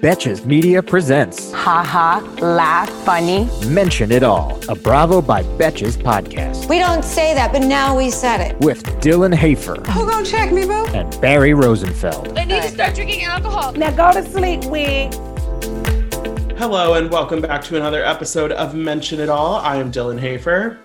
Betches Media presents Ha ha, laugh, funny. Mention It All, a Bravo by Betches podcast We don't say that, but now we said it. with Dylan Hafer Who gonna check me, boo? and Barry Rosenfeld. I need to start drinking alcohol. Now go to sleep, wig. Hello, and welcome back to another episode of Mention It All. I am Dylan Hafer.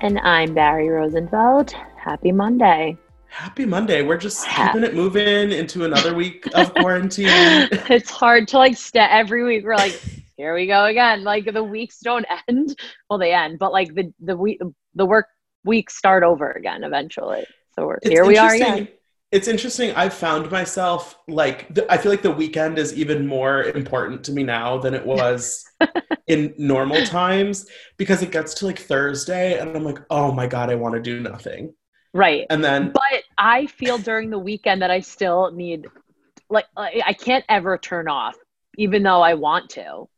And I'm Barry Rosenfeld. Happy Monday. Happy Monday. We're just keeping it moving into another week of quarantine. it's hard to like stay every week. We're like, here we go again. Like the weeks don't end. Well, they end, but like the the week the work weeks start over again eventually. So we're It's here. We are again. It's interesting. I've found myself like, th- I feel like the weekend is even more important to me now than it was in normal times because it gets to like Thursday and I'm like, oh my God, I want to do nothing. Right. And then, But I feel during the weekend that I still need like I I can't ever turn off, even though I want to.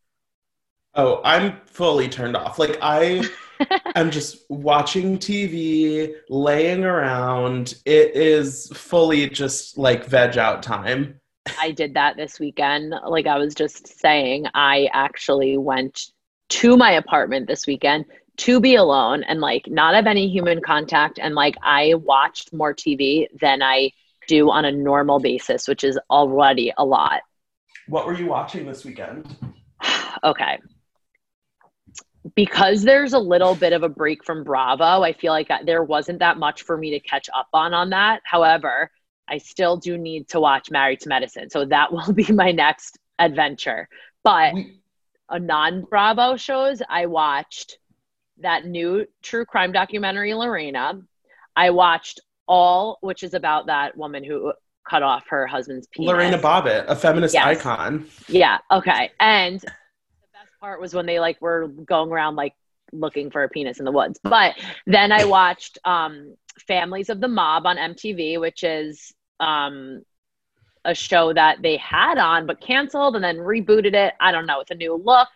oh, I'm fully turned off. Like, I am just watching TV, laying around. It is fully just like veg out time. I did that this weekend. Like I was just saying, I actually went to my apartment this weekend to be alone and like not have any human contact. And like I watched more TV than I do on a normal basis, which is already a lot. What were you watching this weekend? okay. Because there's a little bit of a break from Bravo, I feel like there wasn't that much for me to catch up on on that. However, I still do need to watch Married to Medicine. So that will be my next adventure. But a non-Bravo shows, I watched that new true crime documentary, Lorena. I watched All, which is about that woman who cut off her husband's penis. Lorena Bobbitt, a feminist Yes. icon. Yeah. Okay. And the best part was when they like were going around like looking for a penis in the woods. But then I watched um Families of the Mob on MTV, which is um a show that they had on but canceled and then rebooted it. I don't know, with a new look.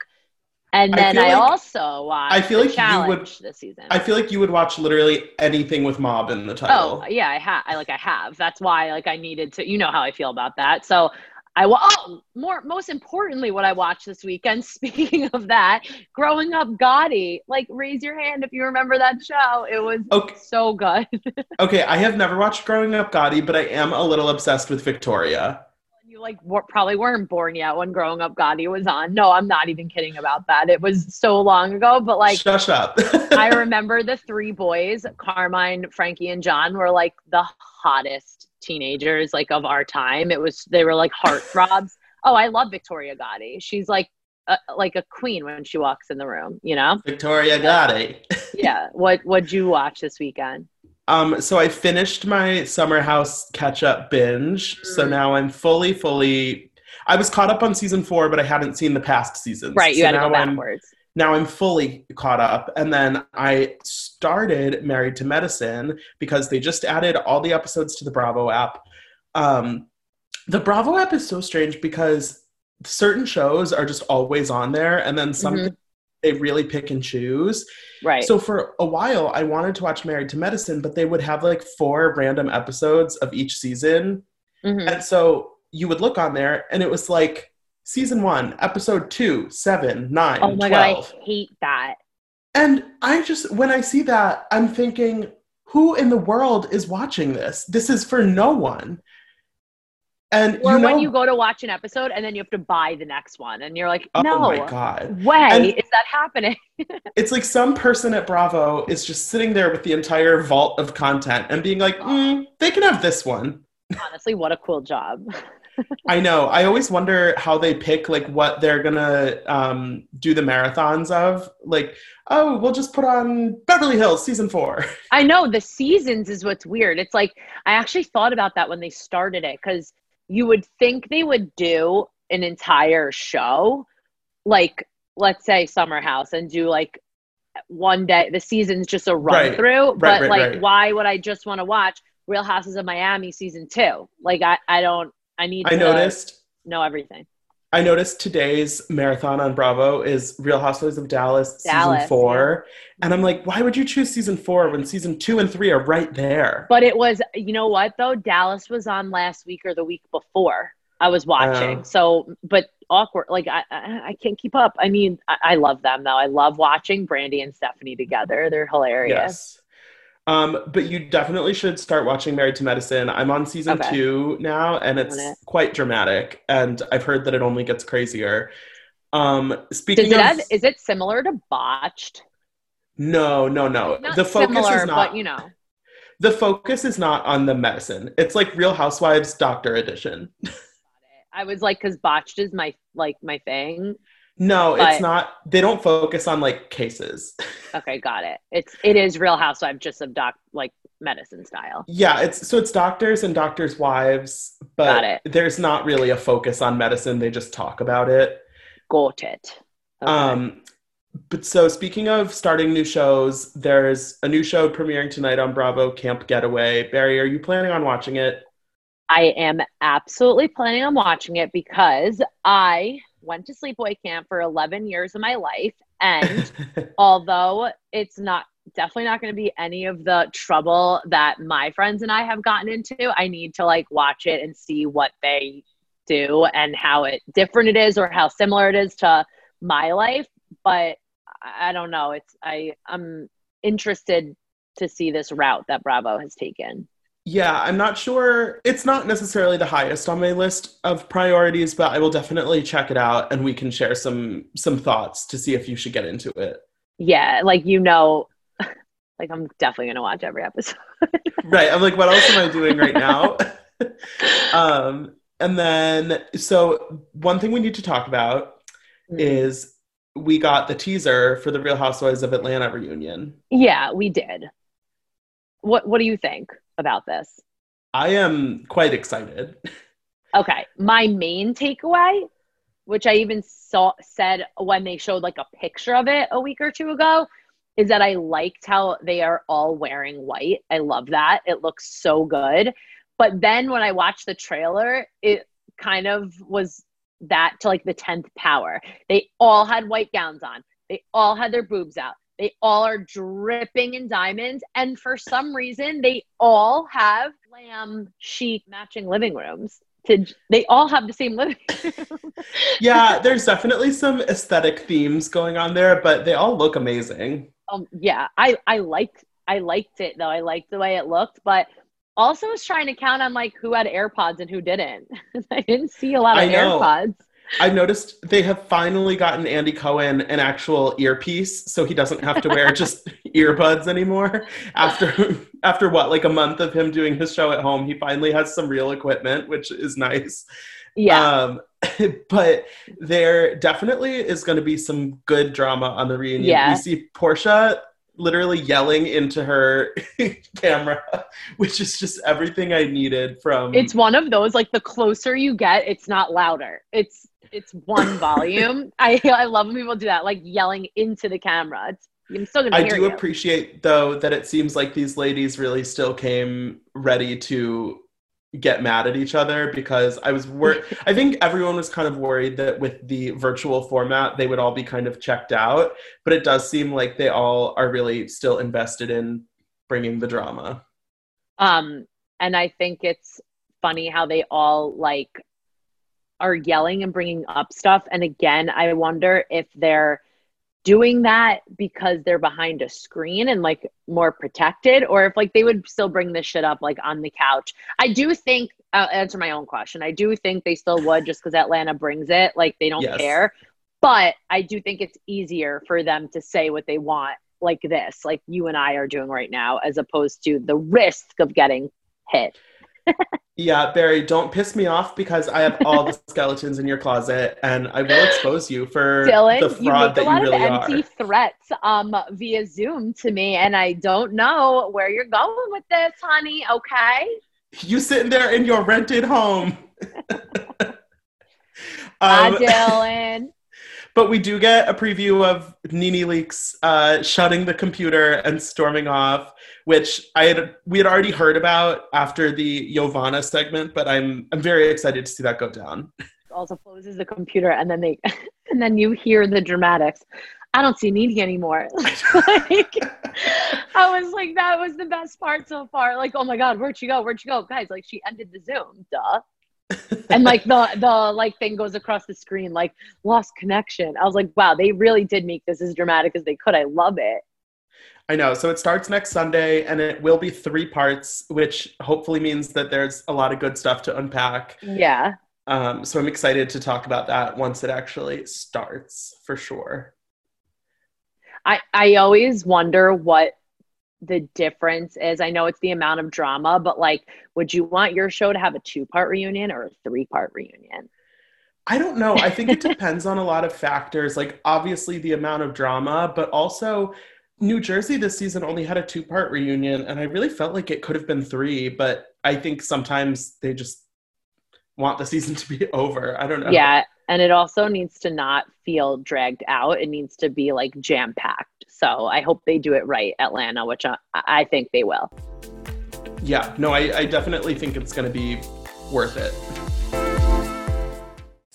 And then feel I, like- also watched I feel like you would- this season. I feel like you would watch literally anything with mob in the title. Oh yeah, I have. I like I have. That's why like I needed to. You know how I feel about that. So I wa- oh more most importantly, what I watched this weekend. Speaking of that, growing up, Gotti. Like raise your hand if you remember that show. It was Okay. so good. Okay, I have never watched Growing Up Gotti, but I am a little obsessed with Victoria. Like were, probably weren't born yet when Growing Up Gotti was on. No, I'm not even kidding about that. It was so long ago, but like. Shush up. I remember the three boys, Carmine, Frankie, and John, were like the hottest teenagers like of our time. It was they were like heartthrobs. oh, I love Victoria Gotti. She's like a, like a queen when she walks in the room. You know? Victoria Gotti. Yeah. What What'd you watch this weekend? Um, so I finished my summer house catch up binge. So Mm. now I'm fully, fully. I was caught up on season four, but I hadn't seen the past seasons. Right. You so had to now go I'm- now I'm fully caught up. And then I started Married to Medicine because they just added all the episodes to the Bravo app. Um, the Bravo app is so strange because certain shows are just always on there, and then some Mhm. They really pick and choose. Right. So for a while, I wanted to watch Married to Medicine, but they would have like four random episodes of each season. Mhm. And so you would look on there, and it was like season one, episode two, seven, nine, Oh my 12. god, I hate that. And I just, when I see that, I'm thinking, who in the world is watching this? This is for no one. And Or you know, when you go to watch an episode and then you have to buy the next one, and you're like, oh no my God. way And- is that happening? It's like some person at Bravo is just sitting there with the entire vault of content and being like, mm, they can have this one. Honestly, what a cool job. I know. I always wonder how they pick like what they're gonna um, do the marathons of. Like, oh, we'll just put on Beverly Hills season four. I know the seasons is what's weird. It's like I actually thought about that when they started it because you would think they would do an entire show, like let's say Summer House, and do like one day the season's just a run Right. through. Right, but right, like, why would I just want to watch Real Houses of Miami season two? Like, I I don't. I need. I to noticed. know everything. I noticed today's marathon on Bravo is Real Housewives of Dallas, Dallas, season four. And I'm like, why would you choose season four when season two and three are right there? But it was, you know what though? Dallas was on last week or the week before. I was oh. watching. Oh. So, but awkward. Like I, I, I can't keep up. I mean, I, I love them though. I love watching Brandy and Stephanie together. They're hilarious. yes. Um, but you definitely should start watching Married to Medicine. I'm on season Okay. two now, and it's it. quite dramatic. And I've heard that it only gets crazier. Um, speaking Does it of, have, is it similar to Botched? no, no, no. Not the focus similar, is not. but you know. the focus is not on the medicine. It's like Real Housewives Doctor Edition. I was like, because Botched is my like my thing. No, But- it's not. They don't focus on like cases. Okay, got it. It's it is Real Housewives, just of doc like medicine style. Yeah, it's so it's doctors and doctors' wives, but there's not really a focus on medicine. They just talk about it. Got it. Okay. Um, but so speaking of starting new shows, there's a new show premiering tonight on Bravo, Camp Getaway. Barry, are you planning on watching it? I am absolutely planning on watching it because I went to sleepaway camp for 11 years of my life. And although it's not definitely not going to be any of the trouble that my friends and I have gotten into, I need to like watch it and see what they do and how it different it is or how similar it is to my life. But I I don't know. It's I I'm interested to see this route that Bravo has taken. Yeah, I'm not sure. It's not necessarily the highest on my list of priorities, but I will definitely check it out and we can share some some thoughts to see if you should get into it. yeah, like you know, like I'm definitely gonna watch every episode. Right. I'm like, what else am I doing right now? um, and then so one thing we need to talk about Mm. is we got the teaser for the Real Housewives of Atlanta reunion. yeah, we did. What What do you think about this? I am quite excited. Okay, my main takeaway, which I even saw said when they showed like a picture of it a week or two ago, is that I liked how they are all wearing white. I love that. It looks so good. But then when I watched the trailer, it kind of was that to like the 10th power. They all had white gowns on. They all had their boobs out. They all are dripping in diamonds. And for some reason, they all have lamb chic matching living rooms. To, they all have the same living room. Yeah, there's definitely some aesthetic themes going on there, but they all look amazing. um, yeah, I, I liked I liked it though. I liked the way it looked, but also was trying to count on like who had AirPods and who didn't. I didn't see a lot of AirPods. I noticed they have finally gotten Andy Cohen an actual earpiece, so he doesn't have to wear just earbuds anymore. After after what, like a month of him doing his show at home, he finally has some real equipment, which is nice. Yeah. Um, but there definitely is going to be some good drama on the reunion. Yeah. We see Porsha literally yelling into her camera, which is just everything I needed from. it's one of those like the closer you get, it's not louder. It's it's one volume. I I love when people do that, like yelling into the camera. It's I'm still gonna I do you. appreciate though that it seems like these ladies really still came ready to get mad at each other because I was worried. I think everyone was kind of worried that with the virtual format they would all be kind of checked out, but it does seem like they all are really still invested in bringing the drama. Um, and I think it's funny how they all like are yelling and bringing up stuff. And again, I wonder if they're doing that because they're behind a screen and like more protected, or if like they would still bring this shit up like on the couch. I do think I'll answer my own question. I do think they still would just because Atlanta brings it, like they don't Yes. care. But I do think it's easier for them to say what they want like this, like you and I are doing right now, as opposed to the risk of getting hit. Yeah, Barry, don't piss me off because I have all the skeletons in your closet and I will expose you for Dylan, the you fraud make that a lot you really of empty are. threats um via Zoom to me, and I don't know where you're going with this, honey. Okay. You sitting there in your rented home. Hi, Um, Dylan. But we do get a preview of NeNe Leakes uh, shutting the computer and storming off, which I had we had already heard about after the Yovanna segment, but I'm I'm very excited to see that go down. also closes the computer and then they and then you hear the dramatics. I don't see NeNe anymore. Like i was like that was the best part so far. Like oh my god where'd she go? Where'd she go? Guys like she ended the zoom duh and like the the like thing goes across the screen like lost connection i was like wow they really did make this as dramatic as they could i love it I know. So it starts next Sunday and it will be three parts, which hopefully means that there's a lot of good stuff to unpack. yeah Um, so I'm excited to talk about that once it actually starts for sure. I I always wonder what the difference is. I know it's the amount of drama, but like, would you want your show to have a two part reunion or a three part reunion? I don't know. I think it depends on a lot of factors, like obviously the amount of drama, but also New Jersey this season only had a two part reunion, and I really felt like it could have been three, but I think sometimes they just want the season to be over. I don't know. Yeah, and it also needs to not feel dragged out. It needs to be like jam packed. So I hope they do it right, Atlanta, which I, I think they will. Yeah, no, I, I definitely think it's going to be worth it.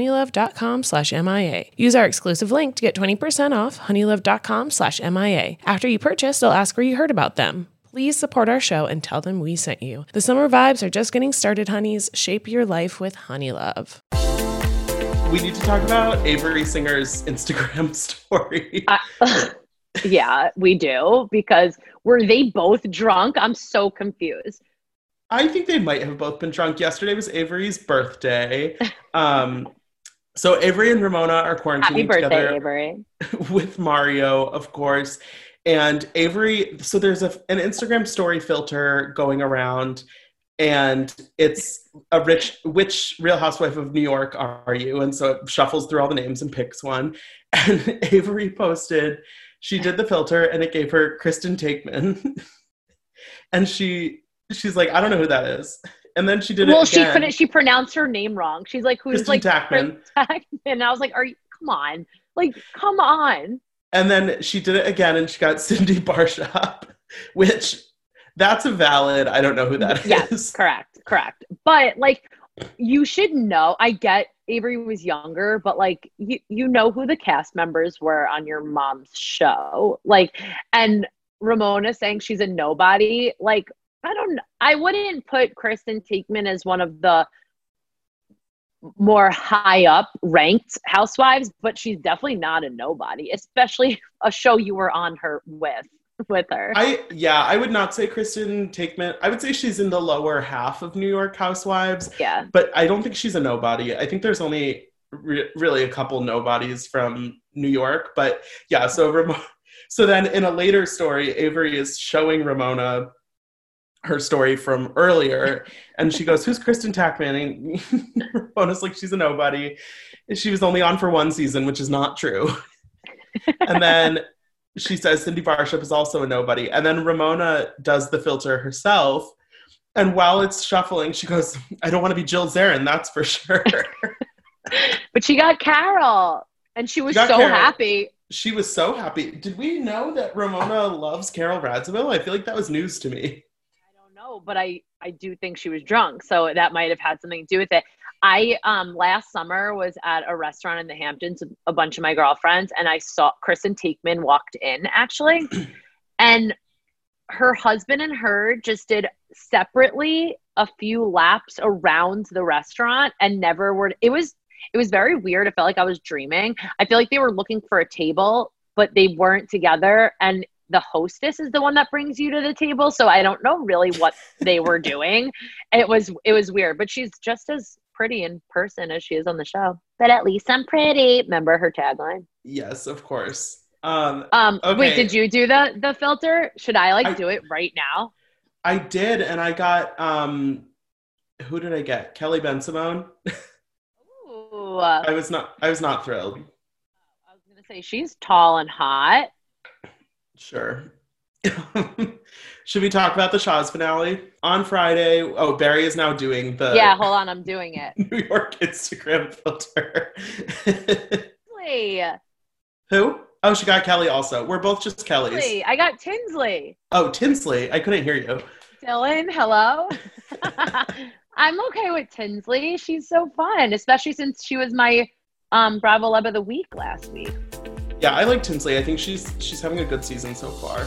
honeylove.com slash MIA. Use our exclusive link to get 20% off honeylove.com slash MIA. After you purchase, they'll ask where you heard about them. Please support our show and tell them we sent you. The summer vibes are just getting started, honeys. Shape your life with Honeylove. We need to talk about Avery Singer's Instagram story. I, yeah, we do because were they both drunk? I'm so confused. I think they might have both been drunk. Yesterday was Avery's birthday. Um, so Avery and Ramona are quarantining Happy birthday, together Avery. with Mario, of course. And Avery, so there's a, an Instagram story filter going around, and it's a rich, which Real Housewife of New York are you? And so it shuffles through all the names and picks one. And Avery posted, she did the filter, and it gave her Kristen Taekman, and she she's like, I don't know who that is. And then she did it Well, she couldn't. She pronounced her name wrong. She's like, "Who's Kristen like Tackman. Tackman?" And I was like, "Are you? Come on! Like, come on!" And then she did it again and she got Cindy Barshop, which that's a valid, I don't know who that is. Yes, correct, correct. But like, you should know. I get Avery was younger, but like, you you know who the cast members were on your mom's show, like, and Ramona saying she's a nobody. Like, I don't. I wouldn't put Kristen Taekman as one of the more high up ranked housewives, but she's definitely not a nobody, especially a show you were on her with with her. I yeah, I would not say Kristen Taekman. I would say she's in the lower half of New York Housewives, yeah. but I don't think she's a nobody. I think there's only re- really a couple nobodies from New York, but yeah. So Ramona. So then, in a later story, Avery is showing Ramona her story from earlier, and she goes, "Who's Kristen Tackman?" And Ramona's like, "She's a nobody. She was only on for one season, which is not true." and then she says Cindy Barshop is also a nobody. And then Ramona does the filter herself. And while it's shuffling, she goes, I don't want to be Jill Zarin, that's for sure. But she got Carol, and she was got so Carol. happy. she was so happy. Did we know that Ramona loves Carol Radziwill? I feel like that was news to me. I know but I I do think she was drunk, so that might have had something to do with it. I um last summer was at a restaurant in the Hamptons with a bunch of my girlfriends, and I saw Kristen Taekman walked in actually, and her husband and her just did separately a few laps around the restaurant and never were. It was it was very weird. It felt like I was dreaming. I feel like they were looking for a table, but they weren't together, and the hostess is the one that brings you to the table so i don't know really what they were doing it was it was weird but she's just as pretty in person as she is on the show but at least i'm pretty remember her tagline Yes, of course. Um, um Okay. wait did you do the the filter should i like I- do it right now I did, and I got um, who did I get? Kelly Bensimon. Ooh, I was not. I was not thrilled. i was gonna say she's tall and hot Sure. Should we talk about the Shahs finale on Friday? Oh, Barry is now doing the yeah hold on i'm doing it New York Instagram filter. Tinsley, Who? Oh, she got Kelly also. We're both just Kellys. Tinsley. i got tinsley Oh, Tinsley. I couldn't hear you. Dylan, hello. I'm okay with Tinsley. She's so fun, especially since she was my um, Bravo Love of the Week last week. Yeah, I like Tinsley. I think she's she's having a good season so far.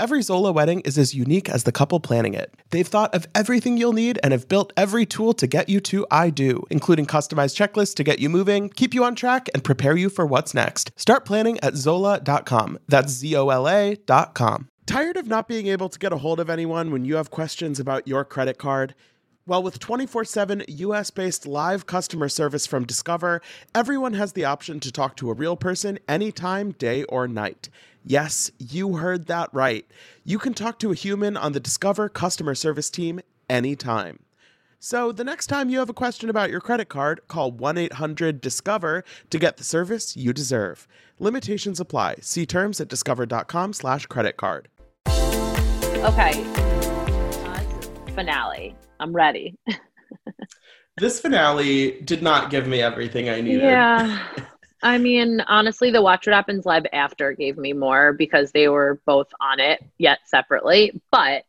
Every Zola wedding is as unique as the couple planning it. They've thought of everything you'll need and have built every tool to get you to I do, including customized checklists to get you moving, keep you on track, and prepare you for what's next. Start planning at Zola.com. That's Z O L A.com. Tired of not being able to get a hold of anyone when you have questions about your credit card? Well, with 24 7 US based live customer service from Discover, everyone has the option to talk to a real person anytime, day or night. Yes, you heard that right. You can talk to a human on the Discover customer service team anytime. So the next time you have a question about your credit card, call 1 800 Discover to get the service you deserve. Limitations apply. See terms at discover.com/slash credit card. Okay. Finale. I'm ready. This finale did not give me everything I needed. Yeah. I mean, honestly, the Watch What Happens Live after gave me more because they were both on it, yet separately. But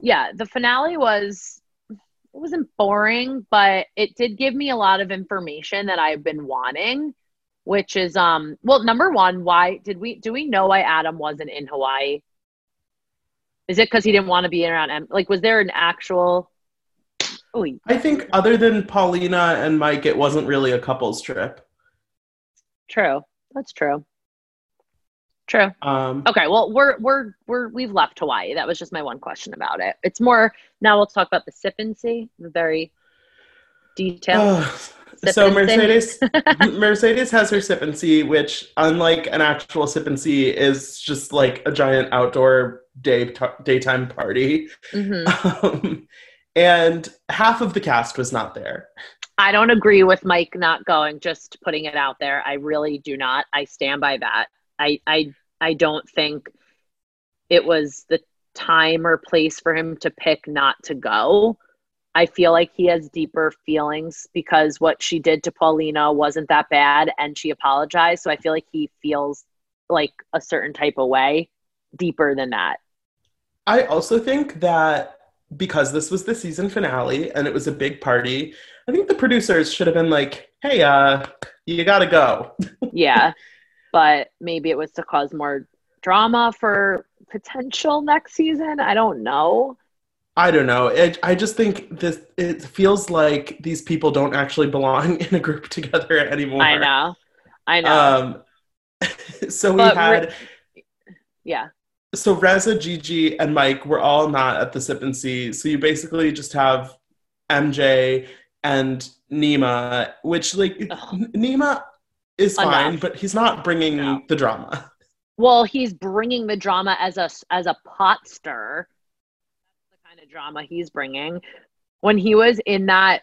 yeah, the finale was it wasn't boring, but it did give me a lot of information that I've been wanting, which is um well, number one, why did we do we know why Adam wasn't in Hawaii? Is it because he didn't want to be around em- like was there an actual. I think other than Paulina and Mike, it wasn't really a couples trip. True. That's true. True. Um, Okay, well, we're we're we're we've left Hawaii. That was just my one question about it. It's more now. We'll talk about the sip and see. Very detailed. Sip so. Mercedes, Mercedes has her sip and see, which, unlike an actual sip and see, is just like a giant outdoor day daytime party. Mhm. Um, and half of the cast was not there. I don't agree with Mike not going. Just putting it out there. I really do not. I stand by that. I I I don't think it was the time or place for him to pick not to go. I feel like he has deeper feelings because what she did to Paulina wasn't that bad and she apologized. So I feel like he feels like a certain type of way deeper than that. I also think that because this was the season finale and it was a big party, I think the producers should have been like, "Hey, uh, you got to go." Yeah. but maybe it was to cause more drama for potential next season. I don't know. I don't know. It, I just think this. It feels like these people don't actually belong in a group together anymore. I know. I know. Um, so we But had. Ri- yeah. So Reza, Gigi, and Mike were all not at the sip and see. So you basically just have MJ and Nema, which like Ugh. Nema is fine, but he's not bringing No. the drama. Well, he's bringing the drama as a as a pot stir. That's the kind of drama he's bringing. When he was in that,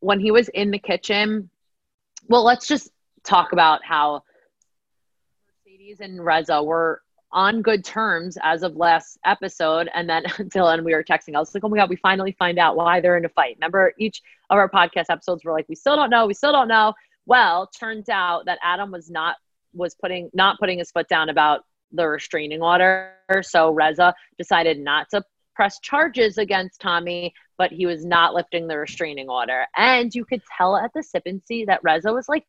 when he was in the kitchen, well, let's just talk about how Mercedes and Reza were on good terms as of last episode, and then Dylan, we were texting. I was like, "Oh my god, we finally find out why they're in a fight." Remember, each of our podcast episodes were like, "We still don't know. We still don't know." Well, turns out that Adam was not was putting not putting his foot down about the restraining order. So Reza decided not to press charges against Tommy, but he was not lifting the restraining order. And you could tell at the sip and see that Reza was like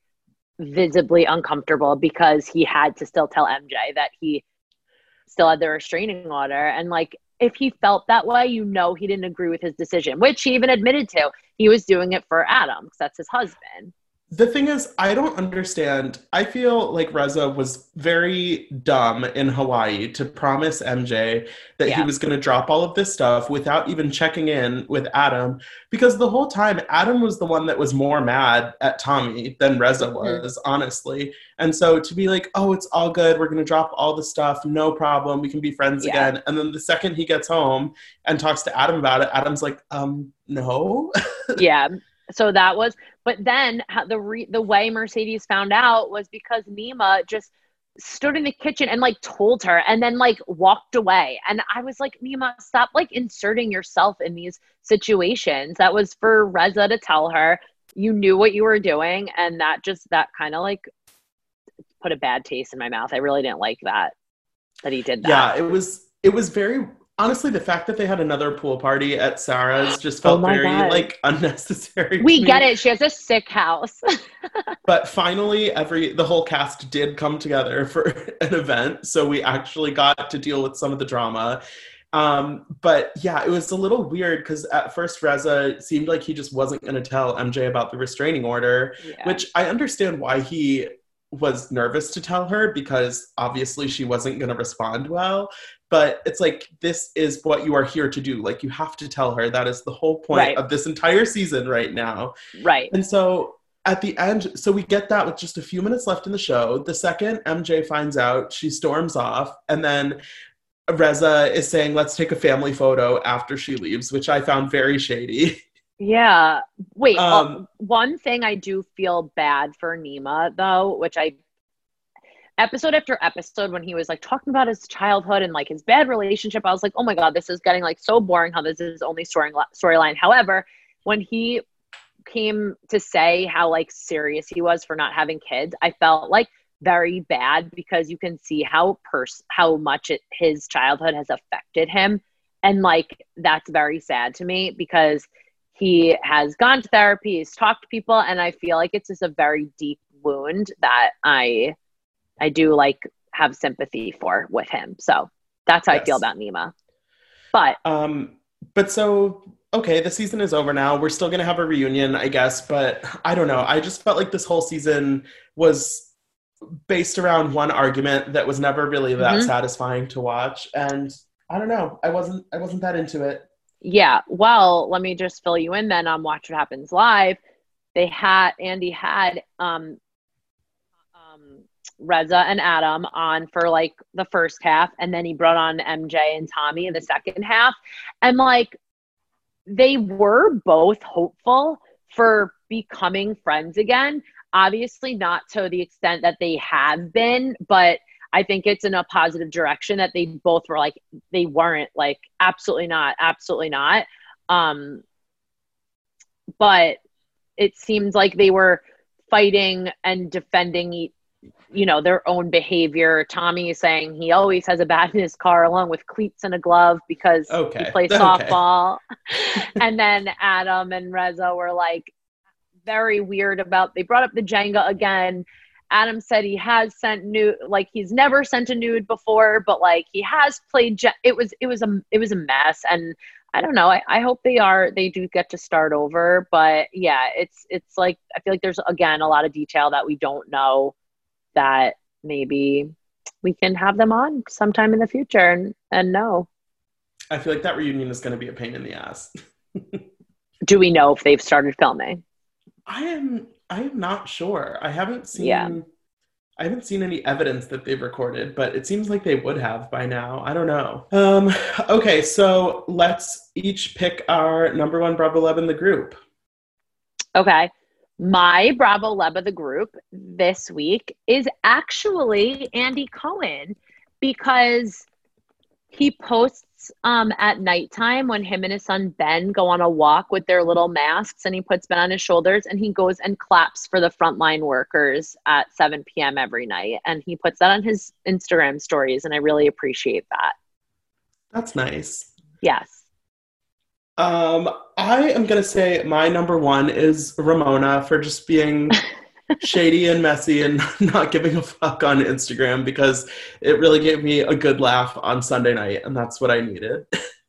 visibly uncomfortable because he had to still tell MJ that he still had the restraining order. And like if he felt that way, you know he didn't agree with his decision, which he even admitted to. He was doing it for Adam because that's his husband. The thing is, I don't understand. I feel like Reza was very dumb in Hawaii to promise MJ that he was going to drop all of this stuff without even checking in with Adam. Because the whole time, Adam was the one that was more mad at Tommy than Reza Mhm. was, honestly. And so to be like, oh, it's all good. We're going to drop all the stuff. No problem. We can be friends Yeah. again. And then the second he gets home and talks to Adam about it, Adam's like, um, no. yeah. So that was, but then the re, the way Mercedes found out was because Nema just stood in the kitchen and like told her, and then like walked away. And I was like, Nema, stop like inserting yourself in these situations. That was for Reza to tell her. You knew what you were doing, and that just that kind of like put a bad taste in my mouth. I really didn't like that that he did that. Yeah, it was it was very honestly the fact that they had another pool party at Sarah's just Oh felt my very God. like unnecessary. we get it. She has a sick house. But finally every the whole cast did come together for an event, so we actually got to deal with some of the drama. Um, but yeah, it was a little weird because at first Reza seemed like he just wasn't going to tell MJ about the restraining order, Yeah. which I understand why he was nervous to tell her because obviously she wasn't going to respond well. But it's like, this is what you are here to do. Like, you have to tell her. That is the whole point Right. of this entire season right now. right. And so at the end, so we get that with just a few minutes left in the show. The second MJ finds out, she storms off. And then Reza is saying, let's take a family photo after she leaves, which I found very shady. Yeah. Wait. uh, Um, one thing I do feel bad for Nema though, which I episode after episode when he was like talking about his childhood and like his bad relationship, I was like, oh my god, this is getting like so boring. How this is only story storyline. However, when he came to say how like serious he was for not having kids, I felt like very bad because you can see how pers- how much it, his childhood has affected him and like that's very sad to me because he has gone to therapy he's talked to people and i feel like it's just a very deep wound that i i do like have sympathy for with him so that's how i feel about nema but Um, but so okay, the season is over now. We're still gonna have a reunion, I guess, but I don't know. I just felt like this whole season was based around one argument that was never really that Mhm. satisfying to watch, and I don't know. I wasn't. I wasn't that into it. Yeah well let me just fill you in then on watch what happens live. They had andy had um um reza and adam on for like the first half and then he brought on mj and tommy in the second half. And like they were both hopeful for becoming friends again. Obviously not to the extent that they have been but i think it's in a positive direction that they both were like they weren't like absolutely not absolutely not. Um but it seemed like they were fighting and defending you know their own behavior. Tommy is saying he always has a bat in his car along with cleats and a glove because Okay, he plays okay. softball. And then adam and reza were like very weird about they brought up the jenga again Adam said he has sent nude, like he's never sent a nude before, but like he has played. Je- it was it was a it was a mess, and I don't know. I, I hope they are they do get to start over, but yeah, it's it's like I feel like there's again a lot of detail that we don't know that maybe we can have them on sometime in the future and and know. I feel like that reunion is going to be a pain in the ass. Do we know if they've started filming? I am I am not sure. I haven't seen Yeah. I haven't seen any evidence that they've recorded, but it seems like they would have by now. I don't know. Um okay, so let's each pick our number 1 Bravo Love in the group. Okay. My Bravo Leb of the group this week is actually Andy Cohen because he posts um, at nighttime when him and his son Ben go on a walk with their little masks and he puts Ben on his shoulders and he goes and claps for the frontline workers at 7 p.m. every night. And he puts that on his Instagram stories and I really appreciate that. That's nice. Yes. Um, I am gonna say my number one is Ramona for just being shady and messy and not giving a fuck on Instagram because it really gave me a good laugh on Sunday night, and that's what I needed.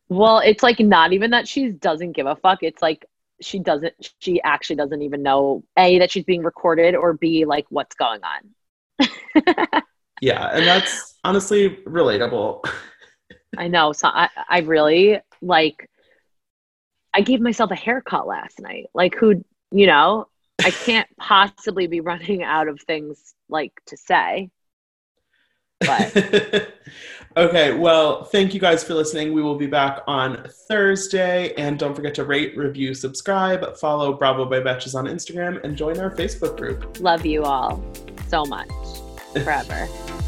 Well, it's like not even that she doesn't give a fuck. It's like she doesn't, she actually doesn't even know A, that she's being recorded or B, like what's going on. yeah, and that's honestly relatable. I know. So I, I really like, I gave myself a haircut last night. Like, who, you know, I can't possibly be running out of things like to say. But okay, well, thank you guys for listening. We will be back on Thursday. And don't forget to rate, review, subscribe, follow Bravo by Betches on Instagram, and join our Facebook group. love you all so much forever.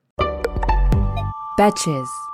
Betches.